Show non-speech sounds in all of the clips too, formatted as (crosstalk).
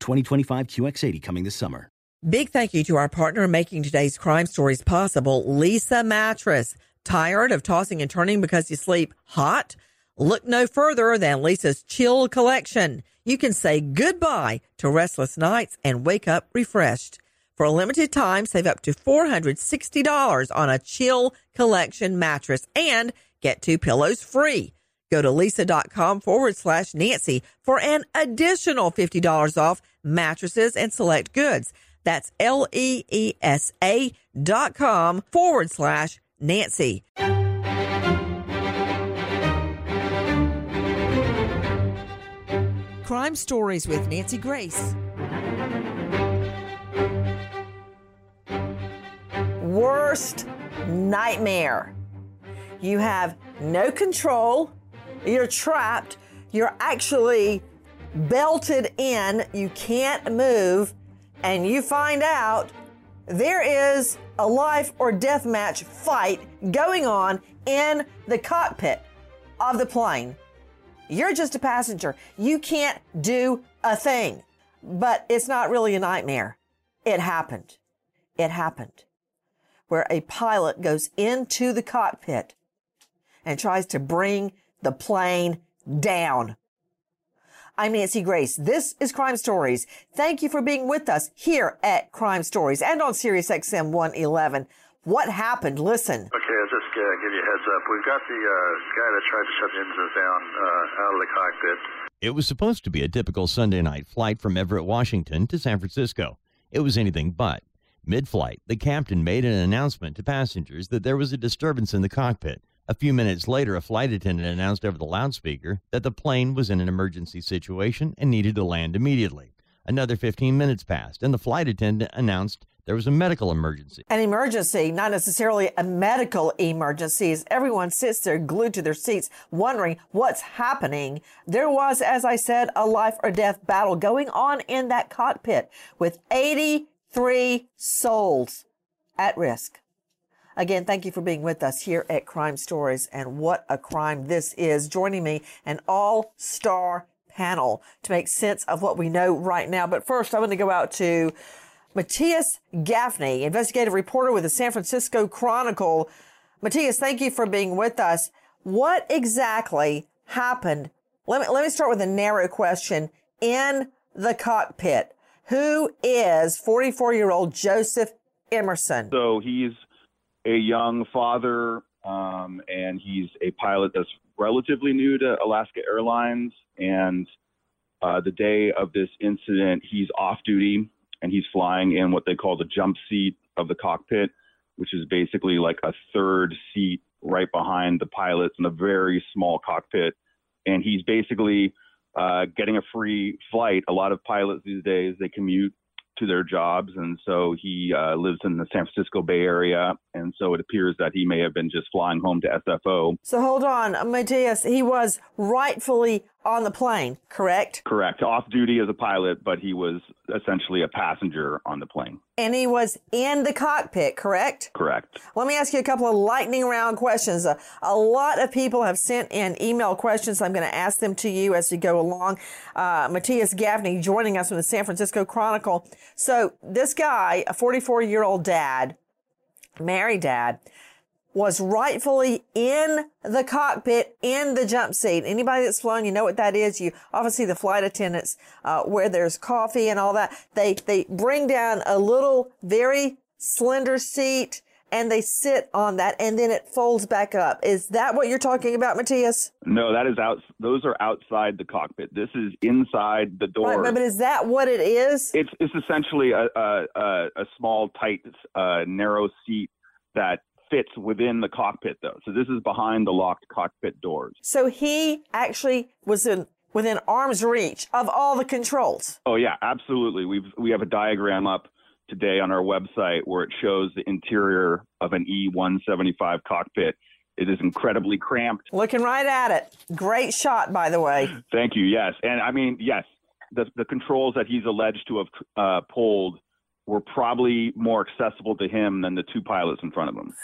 2025 QX80 coming this summer. Big thank you to our partner making today's crime stories possible, Leesa Mattress. Tired of tossing and turning because you sleep hot? Look no further than Leesa's Chill Collection. You can say goodbye to restless nights and wake up refreshed. For a limited time, save up to $460 on a Chill Collection mattress and get two pillows free. Go to leesa.com forward slash Nancy for an additional $50 off mattresses and select goods. That's L E E S A dot com forward slash Nancy. Crime Stories with Nancy Grace. Worst nightmare. You have no control. You're trapped. You're actually belted in. You can't move. And you find out there is a life or death match fight going on in the cockpit of the plane. You're just a passenger. You can't do a thing. But it's not really a nightmare. It happened. It happened. Where a pilot goes into the cockpit and tries to bring the plane down. I'm Nancy Grace. This is Crime Stories. Thank you for being with us here at Crime Stories and on Sirius XM 111. What happened? Listen. Okay, I'll just uh, give you a heads up. We've got the uh, guy that tried to shut the engines down uh, out of the cockpit. It was supposed to be a typical Sunday night flight from Everett, Washington to San Francisco. It was anything but. Mid flight, the captain made an announcement to passengers that there was a disturbance in the cockpit. A few minutes later, a flight attendant announced over the loudspeaker that the plane was in an emergency situation and needed to land immediately. Another 15 minutes passed, and the flight attendant announced there was a medical emergency. An emergency, not necessarily a medical emergency, as everyone sits there glued to their seats wondering what's happening. There was, as I said, a life or death battle going on in that cockpit with 83 souls at risk. Again, thank you for being with us here at Crime Stories. And what a crime this is. Joining me, an all star panel to make sense of what we know right now. But first, I'm going to go out to Matthias Gafni, investigative reporter with the San Francisco Chronicle. Matthias, thank you for being with us. What exactly happened? Let me, let me start with a narrow question. In the cockpit, who is 44 year old Joseph Emerson? So he's a young father, um, and he's a pilot that's relatively new to Alaska Airlines. And uh, the day of this incident, he's off duty and he's flying in what they call the jump seat of the cockpit, which is basically like a third seat right behind the pilots in a very small cockpit. And he's basically uh, getting a free flight. A lot of pilots these days, they commute to their jobs. And so he uh, lives in the San Francisco Bay Area. And so it appears that he may have been just flying home to SFO. So hold on, Matthias, he was rightfully on the plane, correct? Correct. Off duty as a pilot, but he was essentially a passenger on the plane. And he was in the cockpit, correct? Correct. Let me ask you a couple of lightning round questions. A, a lot of people have sent in email questions. I'm going to ask them to you as we go along. Uh, Matthias Gafni joining us from the San Francisco Chronicle. So this guy, a 44 year old dad, married dad, was rightfully in the cockpit in the jump seat. Anybody that's flown, you know what that is. You often see the flight attendants, uh, where there's coffee and all that. They they bring down a little very slender seat and they sit on that and then it folds back up. Is that what you're talking about, Matthias? No, that is out. Those are outside the cockpit. This is inside the door. Right, but is that what it is? It's it's essentially a a, a, a small, tight, uh, narrow seat that fits within the cockpit though. So this is behind the locked cockpit doors. So he actually was in within arm's reach of all the controls. Oh yeah, absolutely. We've we have a diagram up today on our website where it shows the interior of an E175 cockpit. It is incredibly cramped. Looking right at it. Great shot, by the way. Thank you. Yes, and I mean yes, the the controls that he's alleged to have uh, pulled were probably more accessible to him than the two pilots in front of him.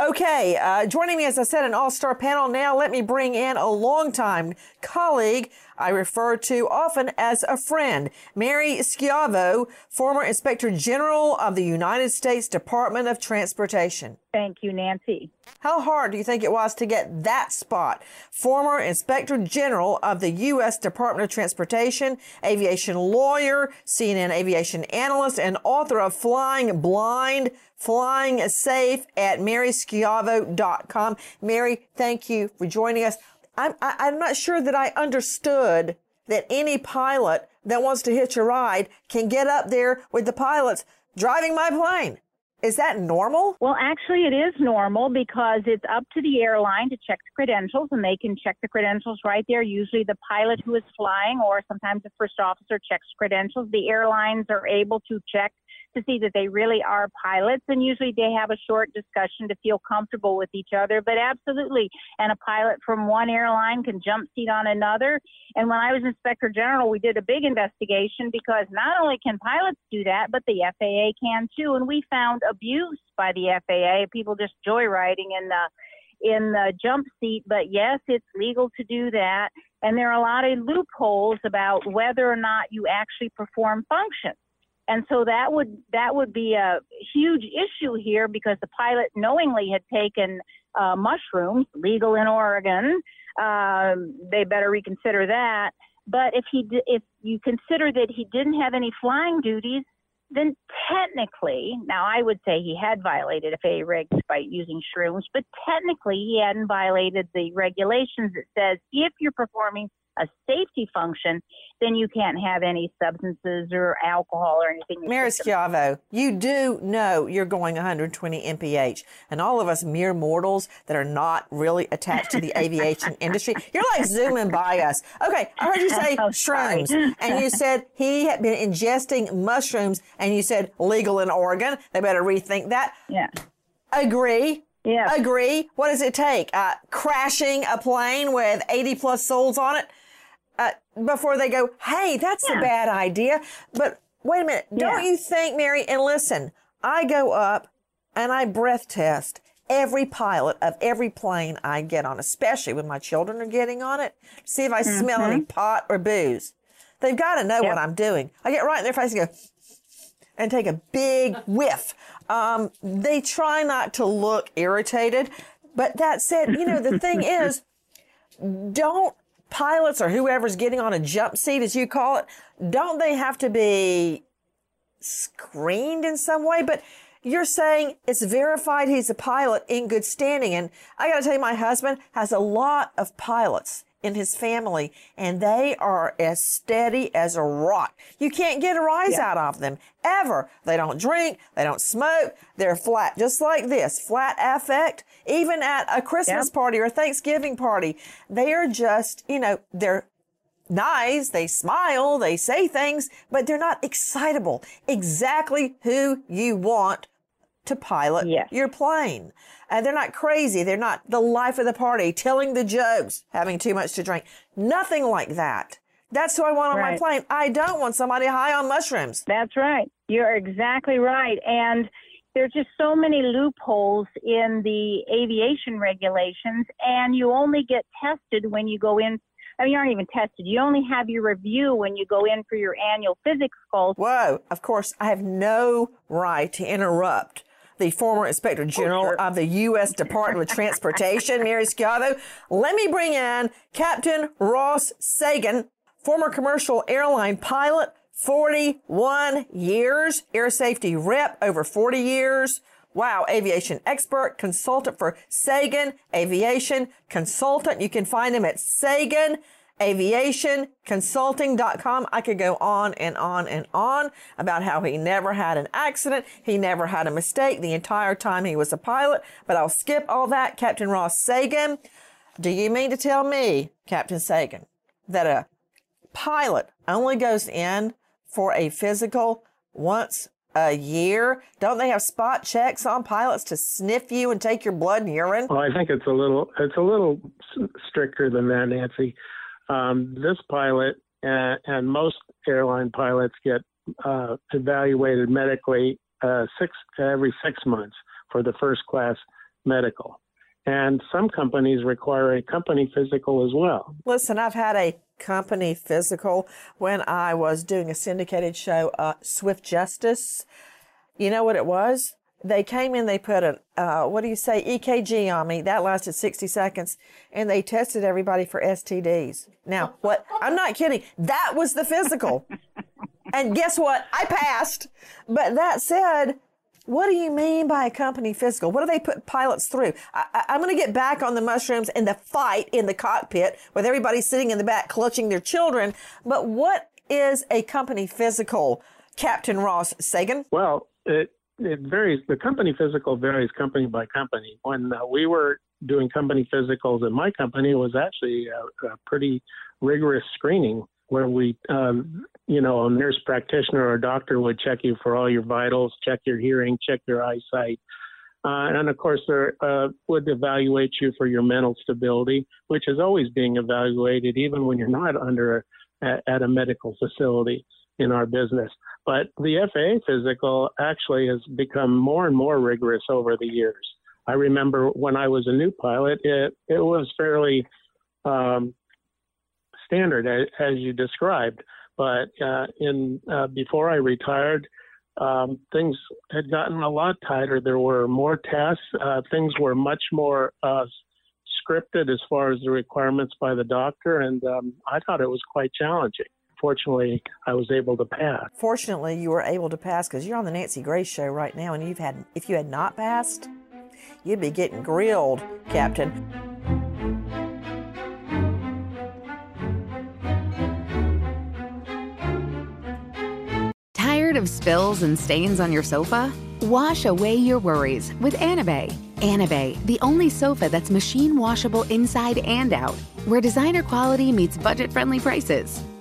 Okay, uh, joining me, as I said, an all-star panel. Now let me bring in a longtime colleague I refer to often as a friend, Mary Schiavo, former Inspector General of the United States Department of Transportation. Thank you, Nancy. How hard do you think it was to get that spot? Former Inspector General of the U.S. Department of Transportation, aviation lawyer, CNN aviation analyst, and author of Flying Blind, Flying Safe at maryschiavo.com. Mary, thank you for joining us. I'm, I, am i am not sure that I understood that any pilot that wants to hitch a ride can get up there with the pilots driving my plane. Is that normal? Well, actually, it is normal because it's up to the airline to check the credentials, and they can check the credentials right there. Usually, the pilot who is flying, or sometimes the first officer checks credentials. The airlines are able to check to see that they really are pilots. And usually they have a short discussion to feel comfortable with each other. But absolutely, and a pilot from one airline can jump seat on another. And when I was Inspector General, we did a big investigation because not only can pilots do that, but the FAA can too. And we found abuse by the FAA, people just joyriding in the in the jump seat, but yes, it's legal to do that. And there are a lot of loopholes about whether or not you actually perform functions. And so that would that would be a huge issue here because the pilot knowingly had taken uh, mushrooms, legal in Oregon. Um, they better reconsider that. But if he if you consider that he didn't have any flying duties, then technically, now I would say he had violated FAA regs by using shrooms, but technically he hadn't violated the regulations that says if you're performing a safety function, then you can't have any substances or alcohol or anything. Mary Schiavo, you do know you're going 120 mph, and all of us mere mortals that are not really attached to the (laughs) aviation industry, you're like zooming by us. Okay, I heard you say (laughs) oh, shrooms, and you said he had been ingesting mushrooms, and you said legal in Oregon. They better rethink that. Yeah. Agree. Yeah. Agree. What does it take? Uh, crashing a plane with 80 plus souls on it? Before they go, hey, that's yeah. a bad idea. But wait a minute. Don't yeah. you think, Mary? And listen, I go up and I breath test every pilot of every plane I get on, especially when my children are getting on it, see if I mm-hmm. smell any pot or booze. They've got to know yep. what I'm doing. I get right in their face and go, and take a big (laughs) whiff. Um, they try not to look irritated, but that said, you know, the thing is, (laughs) don't pilots or whoever's getting on a jump seat, as you call it, don't they have to be screened in some way? But you're saying it's verified he's a pilot in good standing. And I got to tell you, my husband has a lot of pilots in his family and they are as steady as a rock. You can't get a rise yeah. out of them ever. They don't drink. They don't smoke. They're flat, just like this flat affect. Even at a Christmas yeah. party or a Thanksgiving party, they are just, you know, they're nice. They smile. They say things, but they're not excitable. Exactly who you want to pilot yes. your plane. And they're not crazy. They're not the life of the party, telling the jokes, having too much to drink. Nothing like that. That's who I want on right. my plane. I don't want somebody high on mushrooms. That's right. You're exactly right. And there's just so many loopholes in the aviation regulations, and you only get tested when you go in. I mean, you aren't even tested. You only have your review when you go in for your annual physics calls. Whoa. Of course, I have no right to interrupt the former Inspector General sure. of the U.S. Department of Transportation, (laughs) Mary Scotto. Let me bring in Captain Ross Sagun, former commercial airline pilot, 41 years, air safety rep, over 40 years. Wow, aviation expert, consultant for Sagun Aviation Consultant. You can find him at Sagun aviationconsulting.com. I could go on and on and on about how he never had an accident. He never had a mistake the entire time he was a pilot, but I'll skip all that. Captain Ross Sagun. Do you mean to tell me, Captain Sagun, that a pilot only goes in for a physical once a year? Don't they have spot checks on pilots to sniff you and take your blood and urine? Well, I think it's a little it's a little stricter than that, Nancy. Um, this pilot and, most airline pilots get uh, evaluated medically uh, six every six months for the first class medical. And some companies require a company physical as well. Listen, I've had a company physical when I was doing a syndicated show, uh, Swift Justice. You know what it was? They came in, they put a, uh, what do you say, EKG on me. That lasted 60 seconds. And they tested everybody for STDs. Now, what? I'm not kidding. That was the physical. (laughs) and guess what? I passed. But that said, what do you mean by a company physical? What do they put pilots through? I, am going to get back on the mushrooms and the fight in the cockpit with everybody sitting in the back clutching their children. But what is a company physical, Captain Ross Sagun? Well, it, it varies. The company physical varies company by company. When uh, we were doing company physicals in my company, it was actually a, a pretty rigorous screening where we, um, you know, a nurse practitioner or a doctor would check you for all your vitals, check your hearing, check your eyesight. Uh, and of course, they uh, would evaluate you for your mental stability, which is always being evaluated, even when you're not under a, at a medical facility in our business. But the FAA physical actually has become more and more rigorous over the years. I remember when I was a new pilot, it, it was fairly um, standard as, as you described. But uh, in uh, before I retired, um, things had gotten a lot tighter. There were more tests. Uh, things were much more uh, scripted as far as the requirements by the doctor, and um, I thought it was quite challenging. Fortunately, I was able to pass. Fortunately, you were able to pass because you're on the Nancy Grace show right now, and you've had if you had not passed, you'd be getting grilled, Captain. Tired of spills and stains on your sofa? Wash away your worries with Anabei. Anabei, the only sofa that's machine washable inside and out, where designer quality meets budget friendly prices.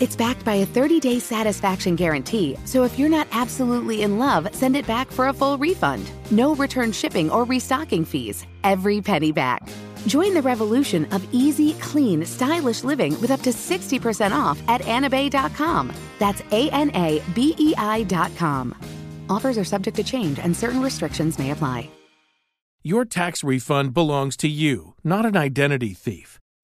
It's backed by a 30 day satisfaction guarantee, so if you're not absolutely in love, send it back for a full refund. No return shipping or restocking fees. Every penny back. Join the revolution of easy, clean, stylish living with up to 60% off at anabei.com. That's A N A B E I.com. Offers are subject to change and certain restrictions may apply. Your tax refund belongs to you, not an identity thief.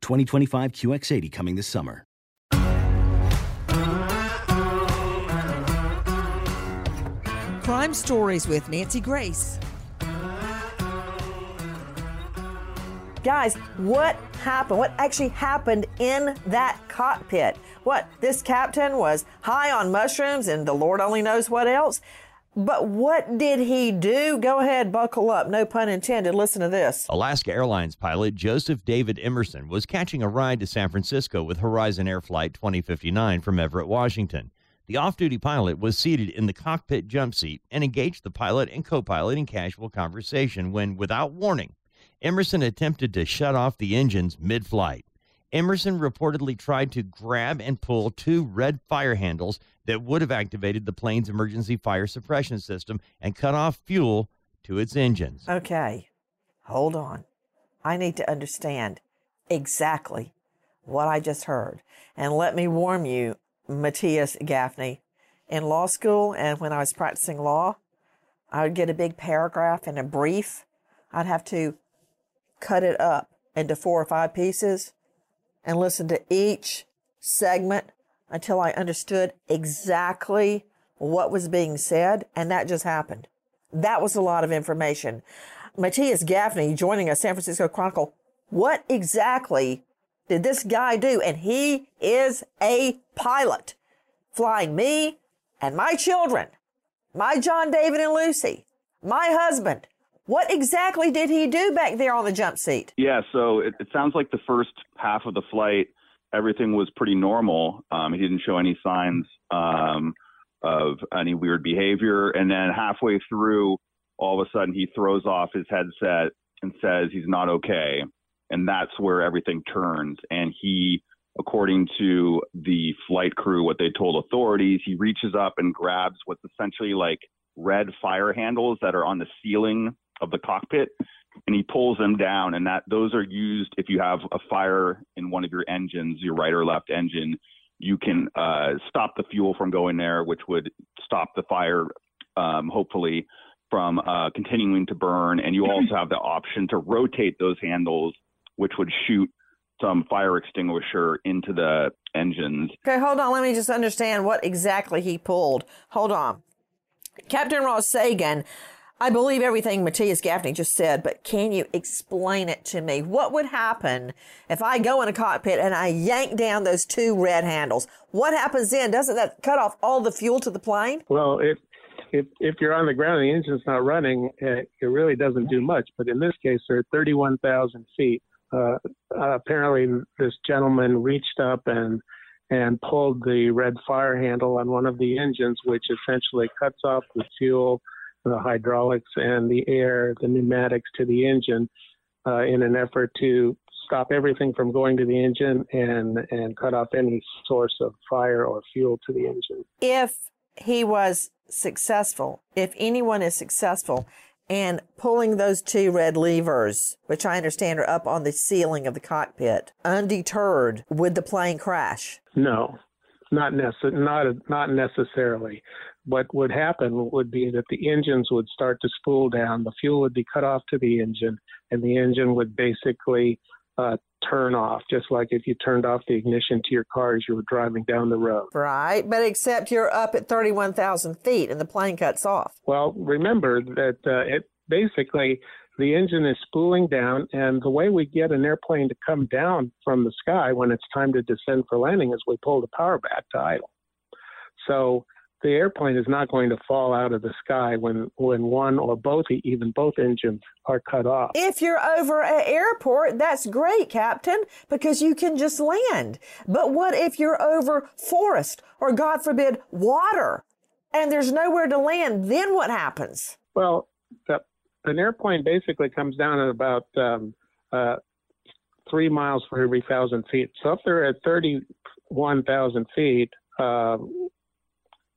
2025 QX80 coming this summer. Crime Stories with Nancy Grace. Guys, what happened? What actually happened in that cockpit? What? This captain was high on mushrooms and the Lord only knows what else? But what did he do? Go ahead, buckle up. No pun intended. Listen to this. Alaska Airlines pilot Joseph David Emerson was catching a ride to San Francisco with Horizon Air Flight 2059 from Everett, Washington. The off duty pilot was seated in the cockpit jump seat and engaged the pilot and co pilot in casual conversation when, without warning, Emerson attempted to shut off the engines mid flight. Emerson reportedly tried to grab and pull two red fire handles that would have activated the plane's emergency fire suppression system and cut off fuel to its engines. Okay, hold on. I need to understand exactly what I just heard. And let me warn you, Matthias Gafni. In law school and when I was practicing law, I would get a big paragraph and a brief. I'd have to cut it up into four or five pieces and listen to each segment until I understood exactly what was being said. And that just happened. That was a lot of information. Matthias Gafni joining us, San Francisco Chronicle. What exactly did this guy do? And he is a pilot flying me and my children, my John David and Lucy, my husband. What exactly did he do back there on the jump seat? Yeah, so it, it sounds like the first half of the flight, everything was pretty normal. Um, he didn't show any signs um, of any weird behavior. And then halfway through, all of a sudden, he throws off his headset and says he's not okay and that's where everything turns. And he, according to the flight crew, what they told authorities, he reaches up and grabs what's essentially like red fire handles that are on the ceiling of the cockpit, and he pulls them down. And that those are used if you have a fire in one of your engines, your right or left engine. You can uh, stop the fuel from going there, which would stop the fire, um, hopefully, from uh, continuing to burn. And you also have the option to rotate those handles which would shoot some fire extinguisher into the engines. Okay, hold on. Let me just understand what exactly he pulled. Hold on. Captain Ross Sagun, I believe everything Matthias Gafni just said, but can you explain it to me? What would happen if I go in a cockpit and I yank down those two red handles? What happens then? Doesn't that cut off all the fuel to the plane? Well, if if if you're on the ground and the engine's not running, it, it really doesn't do much. But in this case, they're at 31,000 feet uh, apparently this gentleman reached up and and pulled the red fire handle on one of the engines, which essentially cuts off the fuel, the hydraulics, and the air, the pneumatics to the engine, uh, in an effort to stop everything from going to the engine and and cut off any source of fire or fuel to the engine. If he was successful, if anyone is successful and pulling those two red levers, which I understand are up on the ceiling of the cockpit, undeterred, would the plane crash? No, not necess- not not necessarily. What would happen would be that the engines would start to spool down, the fuel would be cut off to the engine, and the engine would basically uh, turn off, just like if you turned off the ignition to your car as you were driving down the road. Right, but except you're up at 31,000 feet and the plane cuts off. Well, remember that uh, it basically the engine is spooling down, and the way we get an airplane to come down from the sky when it's time to descend for landing is we pull the power back to idle. So the airplane is not going to fall out of the sky when when one or both even both engines are cut off. If you're over an airport, that's great, Captain, because you can just land. But what if you're over forest or God forbid water and there's nowhere to land? Then what happens? Well, the, an airplane basically comes down at about um, uh, three miles for every thousand feet. So if they're at 31,000 feet, uh,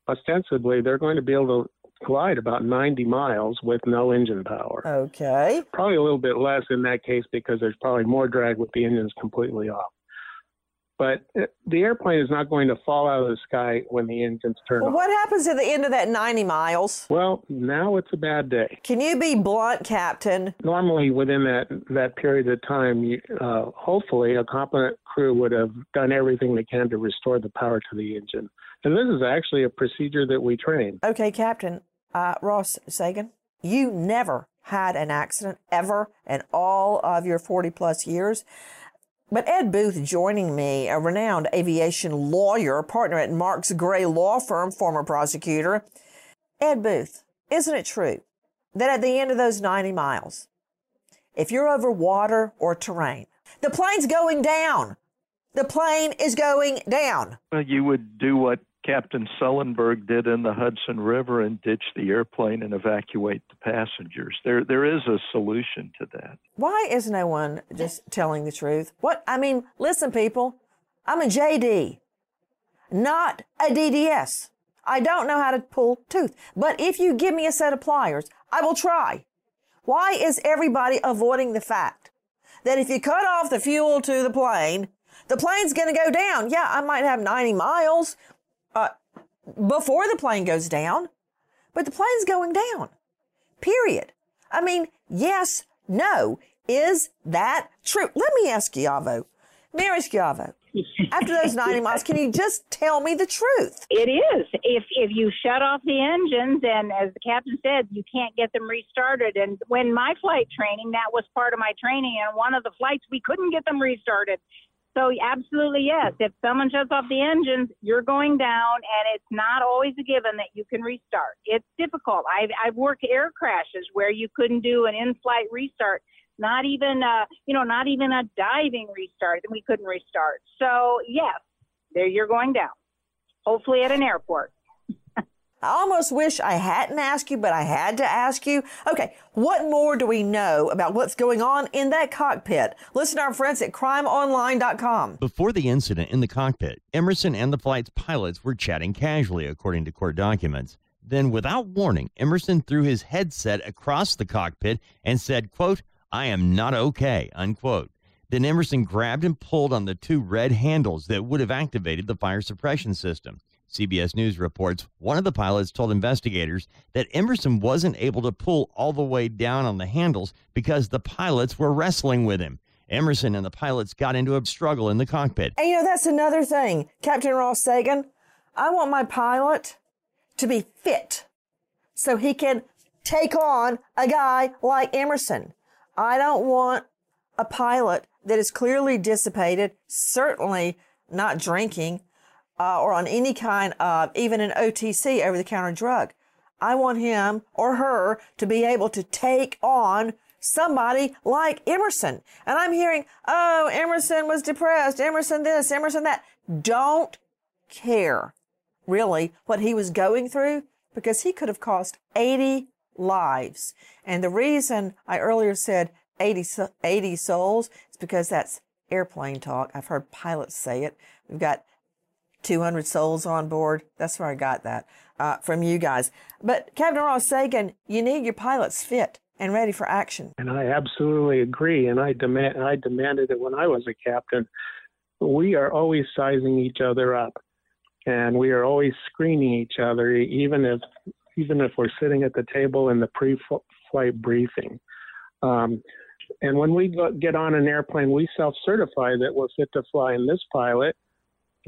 ostensibly they're going to be able to glide about 90 miles with no engine power. Okay. Probably a little bit less in that case because there's probably more drag with the engines completely off. But uh, the airplane is not going to fall out of the sky when the engines turn well, off. What happens at the end of that 90 miles? Well, now it's a bad day. Can you be blunt, Captain? Normally, within that, that period of time, you, uh, hopefully a competent crew would have done everything they can to restore the power to the engine. And this is actually a procedure that we train. Okay, Captain. Uh, Ross Sagun, you never had an accident ever in all of your 40 plus years. But Ed Booth joining me, a renowned aviation lawyer, partner at Marks Gray Law Firm, former prosecutor. Ed Booth, isn't it true that at the end of those 90 miles, if you're over water or terrain, the plane's going down. The plane is going down. Well, you would do what Captain Sullenberger did in the Hudson River and ditch the airplane and evacuate the passengers. There, there is a solution to that. Why is no one just telling the truth? What I mean, listen, people, I'm a JD, not a DDS. I don't know how to pull tooth, but if you give me a set of pliers, I will try. Why is everybody avoiding the fact that if you cut off the fuel to the plane, the plane's going to go down? Yeah, I might have 90 miles uh, before the plane goes down, but the plane's going down. Period. I mean, yes, no. Is that true? Let me ask Schiavo. Mary Schiavo, after those 90 (laughs) miles, can you just tell me the truth? It is. If if you shut off the engines, and as the captain said, you can't get them restarted. And when my flight training, that was part of my training. And one of the flights, we couldn't get them restarted. So absolutely yes. If someone shuts off the engines, you're going down, and it's not always a given that you can restart. It's difficult. I've I've worked air crashes where you couldn't do an in-flight restart not even uh, you know, not even a diving restart, and we couldn't restart. So yes, there you're going down. Hopefully at an airport. I almost wish I hadn't asked you, but I had to ask you. Okay, what more do we know about what's going on in that cockpit? Listen to our friends at crimeonline.com. Before the incident in the cockpit, Emerson and the flight's pilots were chatting casually, according to court documents. Then, without warning, Emerson threw his headset across the cockpit and said, quote, I am not okay, unquote. Then Emerson grabbed and pulled on the two red handles that would have activated the fire suppression system. CBS News reports one of the pilots told investigators that Emerson wasn't able to pull all the way down on the handles because the pilots were wrestling with him. Emerson and the pilots got into a struggle in the cockpit. And you know, that's another thing, Captain Ross Sagun. I want my pilot to be fit so he can take on a guy like Emerson. I don't want a pilot that is clearly dissipated, certainly not drinking, uh, or on any kind of even an OTC over the counter drug. I want him or her to be able to take on somebody like Emerson. And I'm hearing, oh, Emerson was depressed, Emerson this, Emerson that. Don't care really what he was going through because he could have cost 80 lives. And the reason I earlier said 80, 80 souls is because that's airplane talk. I've heard pilots say it. We've got 200 souls on board. That's where I got that uh, from you guys. But Captain Ross Sagun, you need your pilots fit and ready for action. And I absolutely agree. And I demand I demanded it when I was a captain. We are always sizing each other up, and we are always screening each other, even if even if we're sitting at the table in the pre-flight briefing. Um, and when we go, get on an airplane, we self-certify that we're fit to fly. And this pilot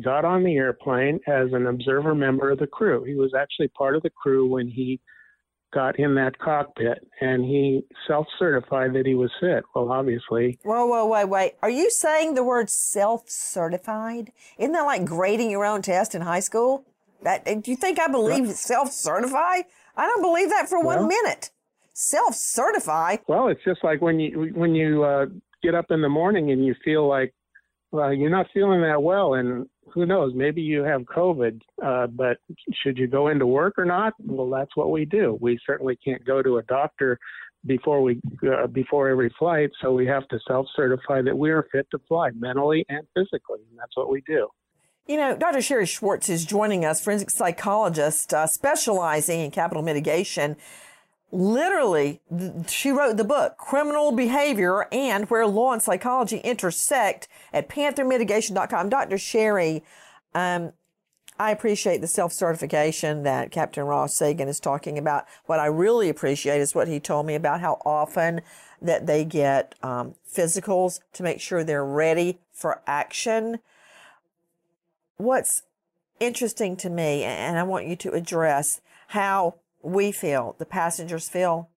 got on the airplane as an observer member of the crew. He was actually part of the crew when he got in that cockpit and he self certified that he was fit. Well, obviously. Whoa, whoa, wait, wait. Are you saying the word self certified? Isn't that like grading your own test in high school? That, do you think I believe self certify? I don't believe that for Well- one minute. Self certify? Well, it's just like when you when you uh, get up in the morning and you feel like well, you're not feeling that well, and who knows, maybe you have COVID. Uh, but should you go into work or not? Well, that's what we do. We certainly can't go to a doctor before we uh, before every flight, so we have to self-certify that we are fit to fly mentally and physically, and that's what we do. You know, Dr. Shari Schwartz is joining us, forensic psychologist uh, specializing in capital mitigation. Literally, she wrote the book, Criminal Behavior and Where Law and Psychology Intersect at panthermitigation.com. Dr. Shari, um, I appreciate the self certification that Captain Ross Sagun is talking about. What I really appreciate is what he told me about how often that they get um, physicals to make sure they're ready for action. What's interesting to me, and I want you to address how we feel, the passengers feel,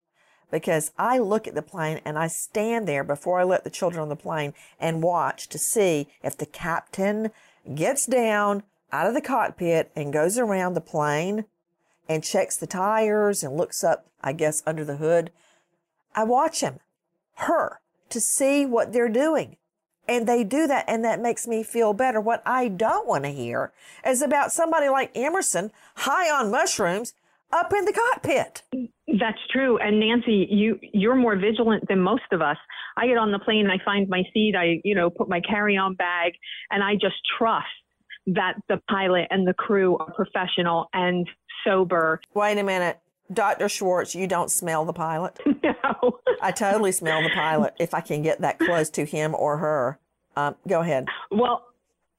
because I look at the plane and I stand there before I let the children on the plane and watch to see if the captain gets down out of the cockpit and goes around the plane and checks the tires and looks up, I guess, under the hood. I watch him, her, to see what they're doing. And they do that, and that makes me feel better. What I don't want to hear is about somebody like Emerson, high on mushrooms, up in the cockpit. That's true. And Nancy, you you're more vigilant than most of us. I get on the plane, I find my seat, I you know put my carry-on bag, and I just trust that the pilot and the crew are professional and sober. Wait a minute. Dr. Schwartz, you don't smell the pilot? (laughs) No. I totally smell the pilot if I can get that close to him or her. Um, go ahead. Well,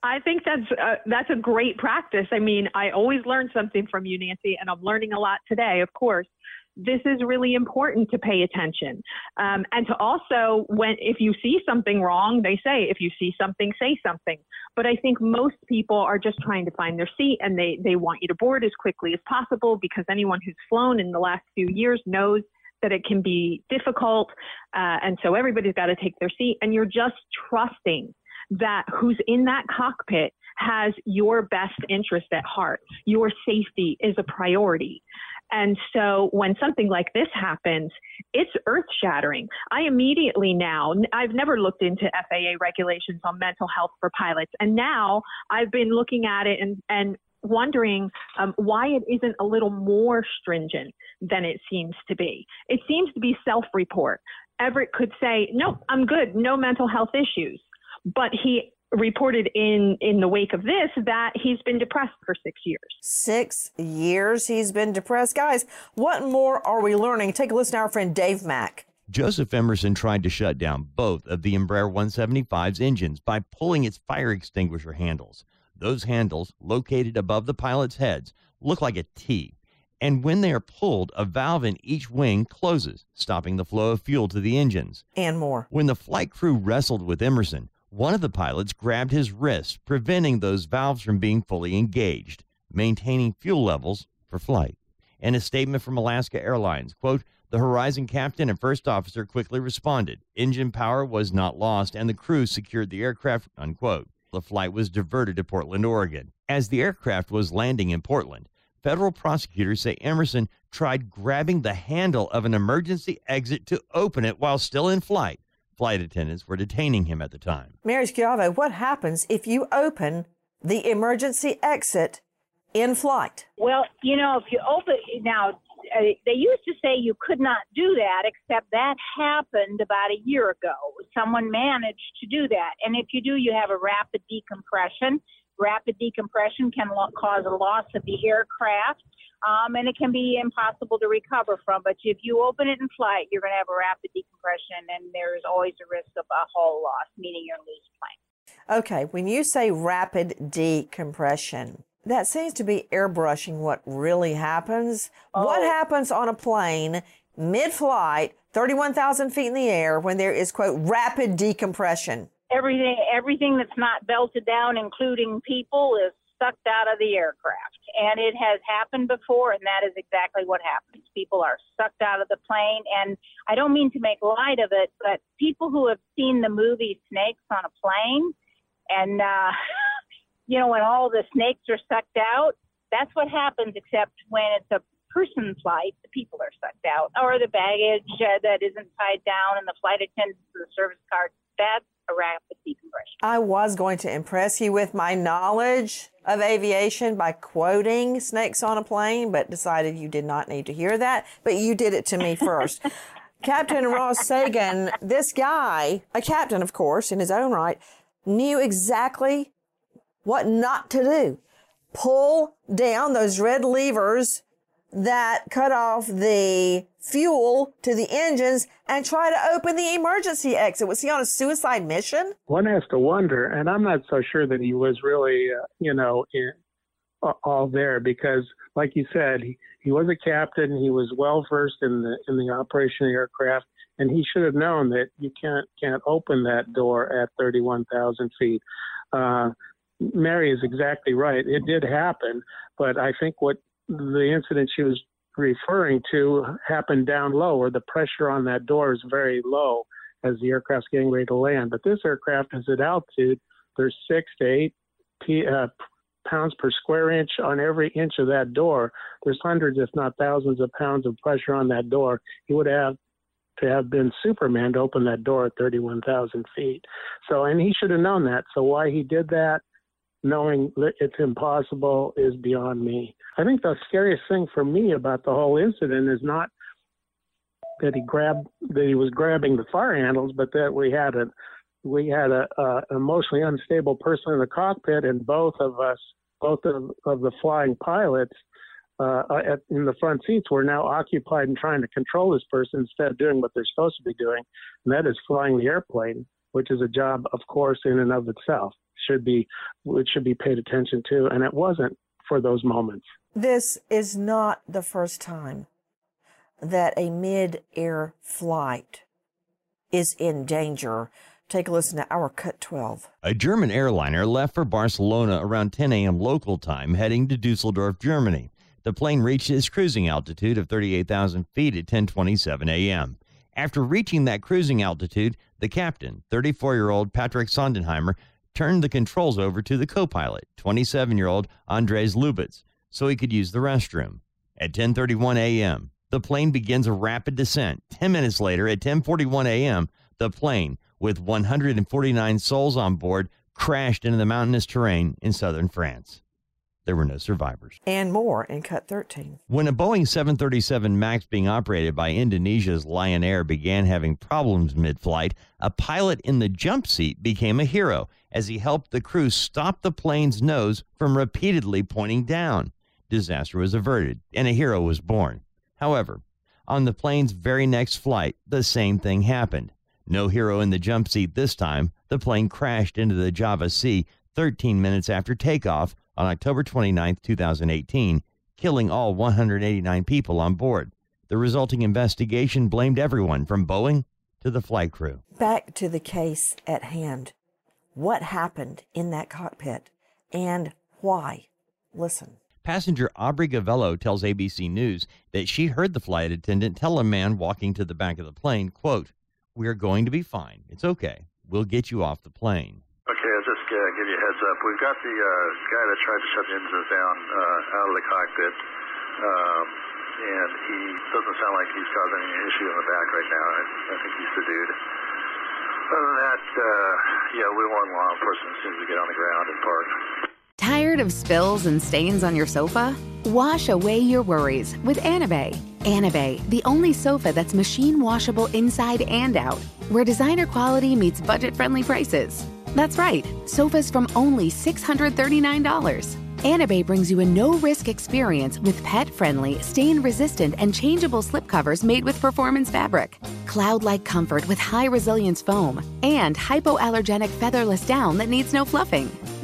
I think that's uh, that's a great practice. I mean, I always learn something from you, Nancy, and I'm learning a lot today, of course. This is really important to pay attention, um, and to also when if you see something wrong, they say if you see something, say something. But I think most people are just trying to find their seat, and they they want you to board as quickly as possible because anyone who's flown in the last few years knows that it can be difficult, uh, and so everybody's got to take their seat, and you're just trusting that who's in that cockpit has your best interest at heart. Your safety is a priority. And so when something like this happens, it's earth shattering. I immediately now, I've never looked into FAA regulations on mental health for pilots. And now I've been looking at it and, and wondering um, why it isn't a little more stringent than it seems to be. It seems to be self report. Everett could say, Nope, I'm good, no mental health issues. But he reported in in the wake of this that he's been depressed for six years. Six years he's been depressed. Guys, what more are we learning? Take a listen to our friend Dave Mack. Joseph Emerson tried to shut down both of the Embraer 175's engines by pulling its fire extinguisher handles. Those handles, located above the pilot's heads, look like a T. And when they are pulled, a valve in each wing closes, stopping the flow of fuel to the engines. And more. When the flight crew wrestled with Emerson, one of the pilots grabbed his wrist, preventing those valves from being fully engaged, maintaining fuel levels for flight. In a statement from Alaska Airlines, quote, the Horizon captain and first officer quickly responded. Engine power was not lost, and the crew secured the aircraft, unquote. The flight was diverted to Portland, Oregon. As the aircraft was landing in Portland, federal prosecutors say Emerson tried grabbing the handle of an emergency exit to open it while still in flight. Flight attendants were detaining him at the time. Mary Schiavo, what happens if you open the emergency exit in flight? Well, you know, if you open now, uh, they used to say you could not do that, except that happened about a year ago. Someone managed to do that, and if you do, you have a rapid decompression. Rapid decompression can lo- cause a loss of the aircraft. Um, and it can be impossible to recover from. But if you open it in flight, you're going to have a rapid decompression, and there's always a risk of a hull loss, meaning to lose plane. Okay, when you say rapid decompression, that seems to be airbrushing what really happens. What happens on a plane mid flight, 31,000 feet in the air, when there is, quote, rapid decompression? Everything, everything that's not belted down, including people, is sucked out of the aircraft. And it has happened before, and that is exactly what happens. People are sucked out of the plane. And I don't mean to make light of it, but people who have seen the movie Snakes on a Plane, and, uh, (laughs) you know, when all the snakes are sucked out, that's what happens, except when it's a person flight, the people are sucked out, or the baggage uh, that isn't tied down, and the flight attendants and the service card. That's a rapid decompression. I was going to impress you with my knowledge of aviation by quoting snakes on a plane, but decided you did not need to hear that. But you did it to me first. (laughs) captain Ross Sagun, this guy, a captain, of course, in his own right, knew exactly what not to do. Pull down those red levers that cut off the fuel to the engines and try to open the emergency exit. Was he on a suicide mission? One has to wonder, and I'm not so sure that he was really, uh, you know, in, uh, all there because, like you said, he, he was a captain. He was well versed in the in the operation of aircraft, and he should have known that you can't can't open that door at 31,000 feet. Uh, Mary is exactly right. It did happen, but I think what the incident she was referring to happened down low, where the pressure on that door is very low as the aircraft's getting ready to land. But this aircraft is at altitude. There's six to eight p, uh, pounds per square inch on every inch of that door. There's hundreds, if not thousands, of pounds of pressure on that door. He would have to have been Superman to open that door at 31,000 feet. So, and he should have known that. So, why he did that, knowing that it's impossible, is beyond me. I think the scariest thing for me about the whole incident is not that he grabbed that he was grabbing the fire handles, but that we had a we had a, a emotionally unstable person in the cockpit, and both of us, both of, of the flying pilots uh, at, in the front seats, were now occupied in trying to control this person instead of doing what they're supposed to be doing, and that is flying the airplane, which is a job, of course, in and of itself should be which should be paid attention to, and it wasn't for those moments. This is not the first time that a mid air flight is in danger. Take a listen to our Cut 12. A German airliner left for Barcelona around 10 a.m. local time, heading to Dusseldorf, Germany. The plane reached its cruising altitude of 38,000 feet at 10:27 a.m. After reaching that cruising altitude, the captain, 34-year-old Patrick Sondenheimer, turned the controls over to the co-pilot, 27-year-old Andreas Lubitz so he could use the restroom. At 10:31 a.m., the plane begins a rapid descent. 10 minutes later at 10:41 a.m., the plane with 149 souls on board crashed into the mountainous terrain in southern France. There were no survivors. And more in Cut 13. When a Boeing 737 MAX being operated by Indonesia's Lion Air began having problems mid flight, a pilot in the jump seat became a hero as he helped the crew stop the plane's nose from repeatedly pointing down disaster was averted and a hero was born. However, on the plane's very next flight, the same thing happened. No hero in the jump seat this time. The plane crashed into the Java Sea 13 minutes after takeoff on October 29, 2018, killing all 189 people on board. The resulting investigation blamed everyone from Boeing to the flight crew. Back to the case at hand. What happened in that cockpit and why? Listen. Passenger Aubrey Gavello tells ABC News that she heard the flight attendant tell a man walking to the back of the plane, quote, We are going to be fine. It's okay. We'll get you off the plane. Okay, I'll just uh, give you a heads up. We've got the uh, guy that tried to shut the engines down uh, out of the cockpit, um, and he doesn't sound like he's causing any issue in the back right now. I, I think he's the dude. Other than that, uh, yeah, we want law enforcement as soon as we get on the ground and park. Tired of spills and stains on your sofa? Wash away your worries with Anabei. Anabei, the only sofa that's machine washable inside and out, where designer quality meets budget friendly prices. That's right, sofas from only $639. Anabei brings you a no risk experience with pet friendly, stain resistant, and changeable slipcovers made with performance fabric, cloud like comfort with high resilience foam, and hypoallergenic featherless down that needs no fluffing.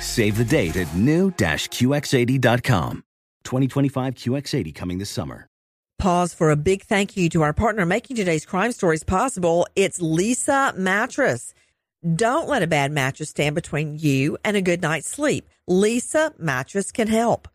Save the date at new-QX80.com. 2025 QX80 coming this summer. Pause for a big thank you to our partner making today's crime stories possible. It's Leesa Mattress. Don't let a bad mattress stand between you and a good night's sleep. Leesa Mattress can help.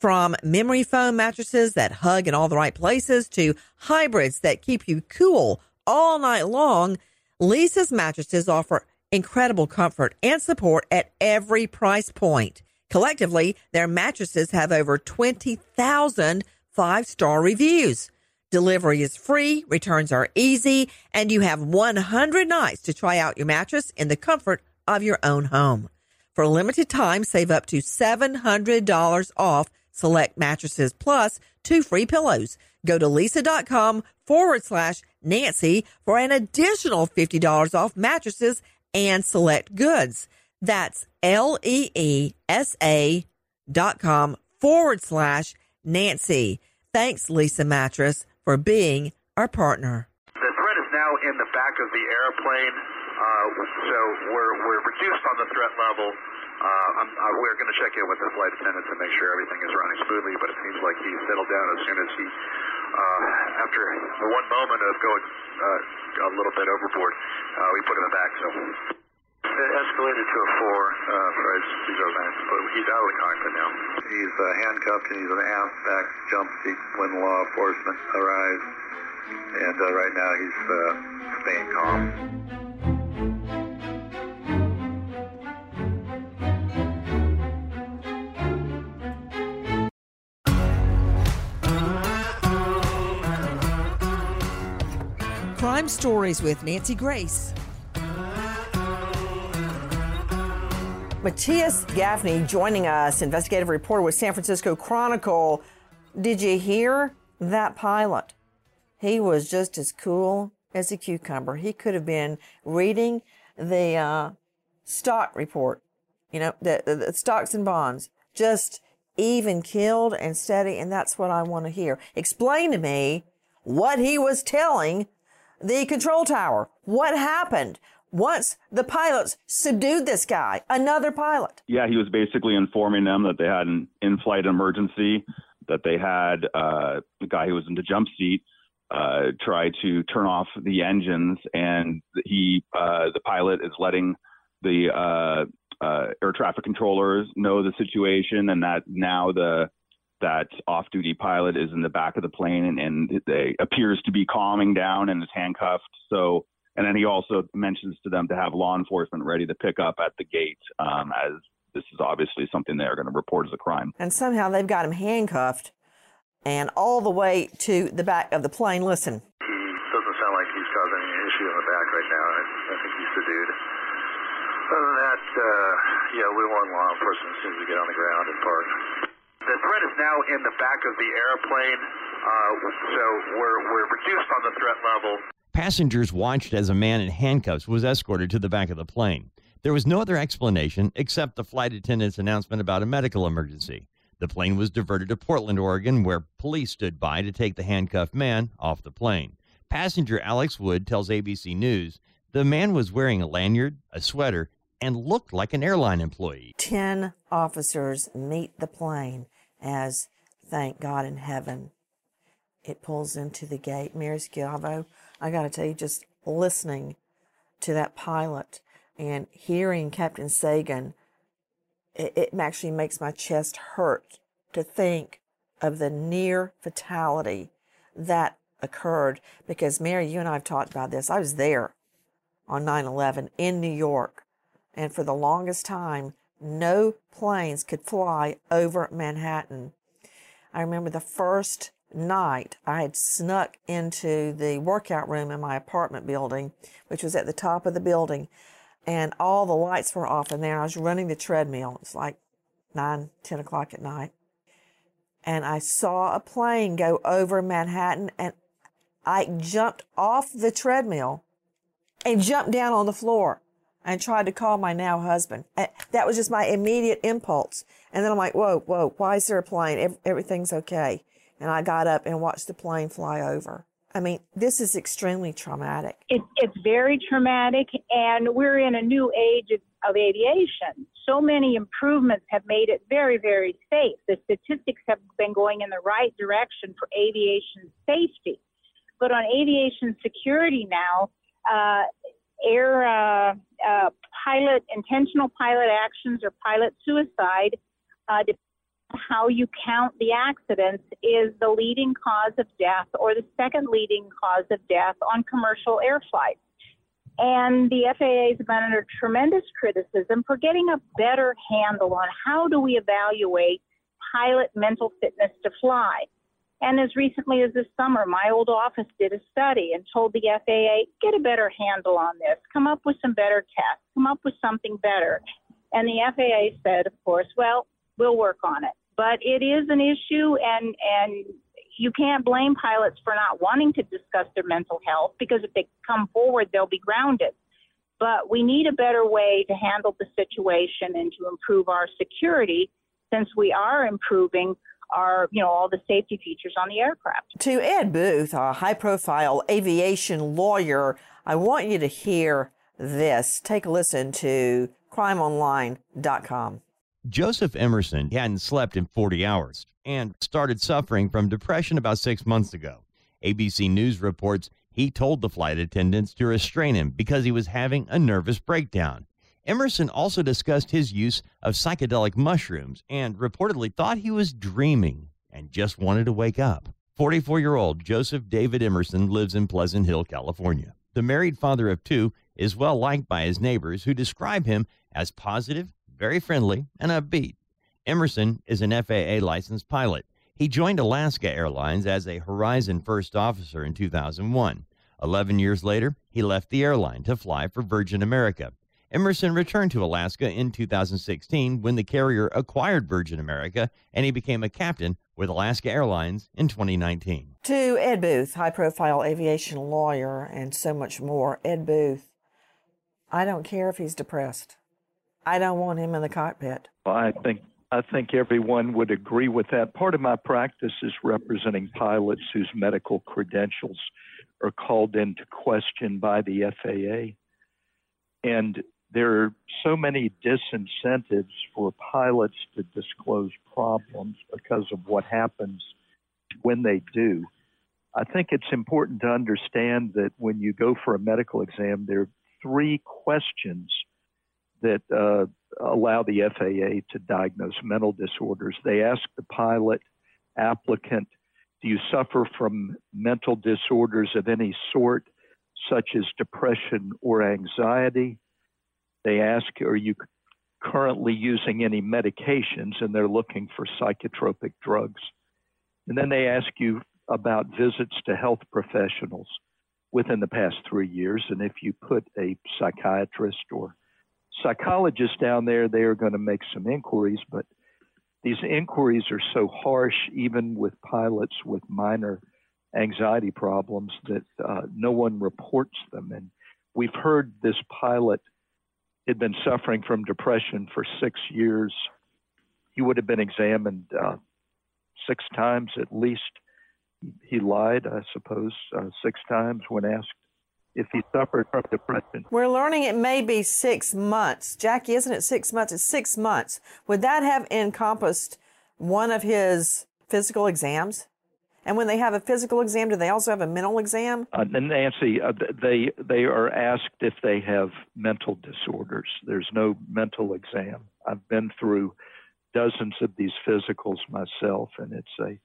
From memory foam mattresses that hug in all the right places to hybrids that keep you cool all night long, Leesa's mattresses offer incredible comfort and support at every price point. Collectively, their mattresses have over 20,000 five star reviews. Delivery is free, returns are easy, and you have 100 nights to try out your mattress in the comfort of your own home. For a limited time, save up to $700 off select mattresses plus two free pillows. Go to leesa.com forward slash Nancy for an additional $50 off mattresses and select goods. That's L E E S A dot com forward slash Nancy. Thanks, Leesa Mattress for being our partner. The threat is now in the back of the airplane, uh, so we're, we're reduced on the threat level. Uh, I'm, uh, we're going to check in with the flight attendant to make sure everything is running smoothly, but it seems like he settled down as soon as he, uh, after one moment of going uh, a little bit overboard, uh, we put him back. So it escalated to a four uh, for nine, but he's out of the cockpit now. He's uh, handcuffed and he's an aft back jump seat when law enforcement arrives, and uh, right now he's uh, staying calm. Crime Stories with Nancy Grace. Matthias Gafni joining us, investigative reporter with San Francisco Chronicle. Did you hear that pilot? He was just as cool as a cucumber. He could have been reading the uh, stock report, you know, the, the, the stocks and bonds, just even killed and steady. And that's what I want to hear. Explain to me what he was telling the control tower. What happened? once the pilots subdued this guy, another pilot. Yeah, he was basically informing them that they had an in-flight emergency, that they had uh, the guy who was in the jump seat uh, try to turn off the engines, and he, uh, the pilot, is letting the uh, uh, air traffic controllers know the situation, and that now the that off-duty pilot is in the back of the plane and, and they appears to be calming down and is handcuffed. So and then he also mentions to them to have law enforcement ready to pick up at the gate, um, as this is obviously something they're going to report as a crime. And somehow they've got him handcuffed and all the way to the back of the plane. Listen. He doesn't sound like he's causing any issue in the back right now. I, I think he's subdued. Other than that, uh, yeah, we want law enforcement as soon as we get on the ground and park. The threat is now in the back of the airplane, uh, so we're, we're reduced on the threat level. Passengers watched as a man in handcuffs was escorted to the back of the plane. There was no other explanation except the flight attendant's announcement about a medical emergency. The plane was diverted to Portland, Oregon, where police stood by to take the handcuffed man off the plane. Passenger Alex Wood tells ABC News the man was wearing a lanyard, a sweater, and looked like an airline employee. Ten officers meet the plane as, thank God in heaven, it pulls into the gate. Mary Schiavo, I got to tell you, just listening to that pilot and hearing Captain Sagun, it, it actually makes my chest hurt to think of the near fatality that occurred because Mary, you and I have talked about this. I was there on 9 11 in New York, and for the longest time, no planes could fly over Manhattan. I remember the first night I had snuck into the workout room in my apartment building, which was at the top of the building, and all the lights were off in there. I was running the treadmill. It's like nine, ten o'clock at night. And I saw a plane go over Manhattan, and I jumped off the treadmill and jumped down on the floor and tried to call my now husband. That was just my immediate impulse. And then I'm like, whoa, whoa, why is there a plane? Everything's okay. And I got up and watched the plane fly over. I mean, this is extremely traumatic. It, it's very traumatic, and we're in a new age of, of aviation. So many improvements have made it very, very safe. The statistics have been going in the right direction for aviation safety. But on aviation security now, uh, air uh, uh, pilot intentional pilot actions or pilot suicide, uh, how you count the accidents, is the leading cause of death or the second leading cause of death on commercial air flights. And the FAA has been under tremendous criticism for getting a better handle on how do we evaluate pilot mental fitness to fly. And as recently as this summer, my old office did a study and told the FAA, get a better handle on this, come up with some better tests, come up with something better. And the FAA said, of course, well, we'll work on it. But it is an issue, and, and you can't blame pilots for not wanting to discuss their mental health because if they come forward, they'll be grounded. But we need a better way to handle the situation and to improve our security since we are improving are, you know, all the safety features on the aircraft. To Ed Booth, a high profile aviation lawyer, I want you to hear this. Take a listen to crimeonline.com. Joseph Emerson hadn't slept in 40 hours and started suffering from depression about six months ago. ABC News reports he told the flight attendants to restrain him because he was having a nervous breakdown. Emerson also discussed his use of psychedelic mushrooms and reportedly thought he was dreaming and just wanted to wake up. 44 year old Joseph David Emerson lives in Pleasant Hill, California. The married father of two is well liked by his neighbors who describe him as positive, very friendly, and upbeat. Emerson is an FAA licensed pilot. He joined Alaska Airlines as a Horizon First Officer in 2001. Eleven years later, he left the airline to fly for Virgin America. Emerson returned to Alaska in 2016 when the carrier acquired Virgin America and he became a captain with Alaska Airlines in 2019. To Ed Booth, high profile aviation lawyer, and so much more. Ed Booth, I don't care if he's depressed. I don't want him in the cockpit. Well, I think I think everyone would agree with that. Part of my practice is representing pilots whose medical credentials are called into question by the FAA. And there are so many disincentives for pilots to disclose problems because of what happens when they do. I think it's important to understand that when you go for a medical exam, there are three questions that uh, allow the FAA to diagnose mental disorders. They ask the pilot applicant, Do you suffer from mental disorders of any sort, such as depression or anxiety? They ask, Are you currently using any medications? And they're looking for psychotropic drugs. And then they ask you about visits to health professionals within the past three years. And if you put a psychiatrist or psychologist down there, they are going to make some inquiries, but these inquiries are so harsh, even with pilots with minor anxiety problems, that uh, no one reports them. And we've heard this pilot had been suffering from depression for six years. he would have been examined uh, six times at least. He lied, I suppose, uh, six times when asked if he suffered from depression. We're learning it may be six months. Jackie, isn't it six months? It's six months. Would that have encompassed one of his physical exams? And when they have a physical exam, do they also have a mental exam? Uh, Nancy, uh, they they are asked if they have mental disorders. There's no mental exam. I've been through dozens of these physicals myself, and it's a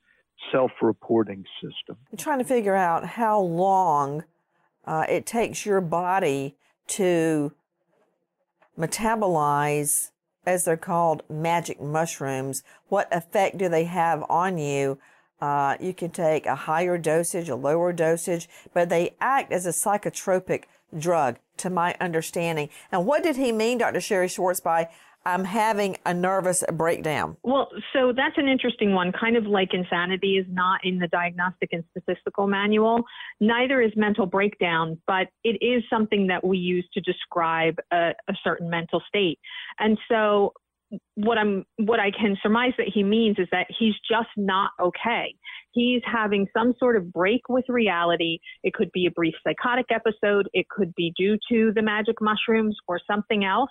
self-reporting system. I'm trying to figure out how long uh, it takes your body to metabolize, as they're called, magic mushrooms. What effect do they have on you? Uh, you can take a higher dosage, a lower dosage, but they act as a psychotropic drug, to my understanding. And what did he mean, Dr. Shari Schwartz, by I'm having a nervous breakdown? Well, so that's an interesting one. Kind of like insanity is not in the diagnostic and statistical manual. Neither is mental breakdown, but it is something that we use to describe a, a certain mental state. And so what I'm what I can surmise that he means is that he's just not okay. He's having some sort of break with reality. It could be a brief psychotic episode, it could be due to the magic mushrooms or something else.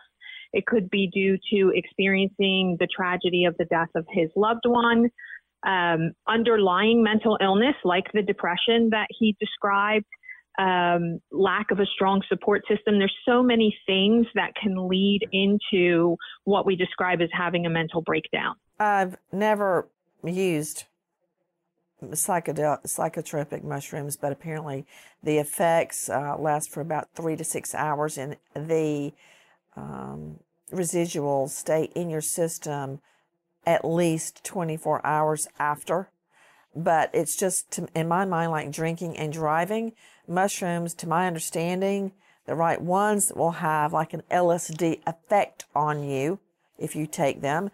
It could be due to experiencing the tragedy of the death of his loved one, um, underlying mental illness like the depression that he described, um, lack of a strong support system. There's so many things that can lead into what we describe as having a mental breakdown. I've never used psychedel- psychotropic mushrooms, but apparently the effects uh, last for about three to six hours, and the um, residuals stay in your system at least 24 hours after. But it's just, in my mind, like drinking and driving mushrooms, to my understanding, the right ones will have like an LSD effect on you if you take them.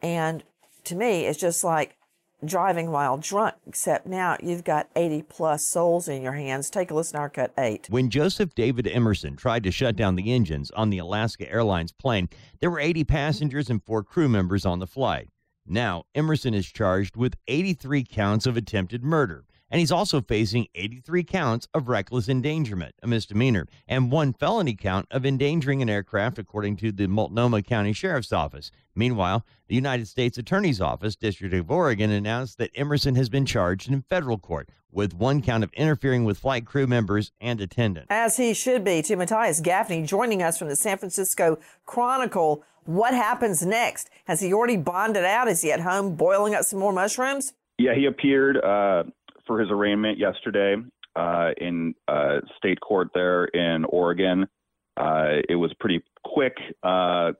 And to me, it's just like driving while drunk, except now you've got 80 plus souls in your hands. Take a listen to our cut eight. When Joseph David Emerson tried to shut down the engines on the Alaska Airlines plane, there were 80 passengers and four crew members on the flight. Now, Emerson is charged with 83 counts of attempted murder and he's also facing 83 counts of reckless endangerment, a misdemeanor, and one felony count of endangering an aircraft, according to the Multnomah County Sheriff's Office. Meanwhile, the United States Attorney's Office, District of Oregon, announced that Emerson has been charged in federal court with one count of interfering with flight crew members and attendants. As he should be, to Matthias Gafni joining us from the San Francisco Chronicle. What happens next? Has he already bonded out? Is he at home boiling up some more mushrooms? Yeah, he appeared uh, for his arraignment yesterday uh, in uh, state court there in Oregon. Uh, it was pretty quick uh,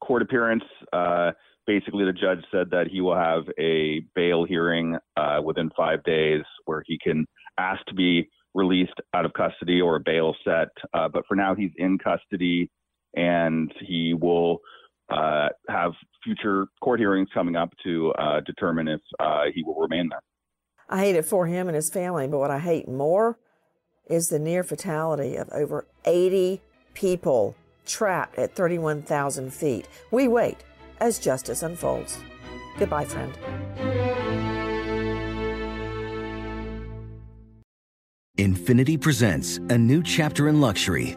court appearance. Uh, basically, the judge said that he will have a bail hearing uh, within five days where he can ask to be released out of custody or a bail set. but for now, he's in custody and he will have future court hearings coming up to determine if he will remain there. I hate it for him and his family, but what I hate more is the near fatality of over 80 people trapped at 31,000 feet. We wait as justice unfolds. Goodbye, friend. Infiniti presents a new chapter in luxury,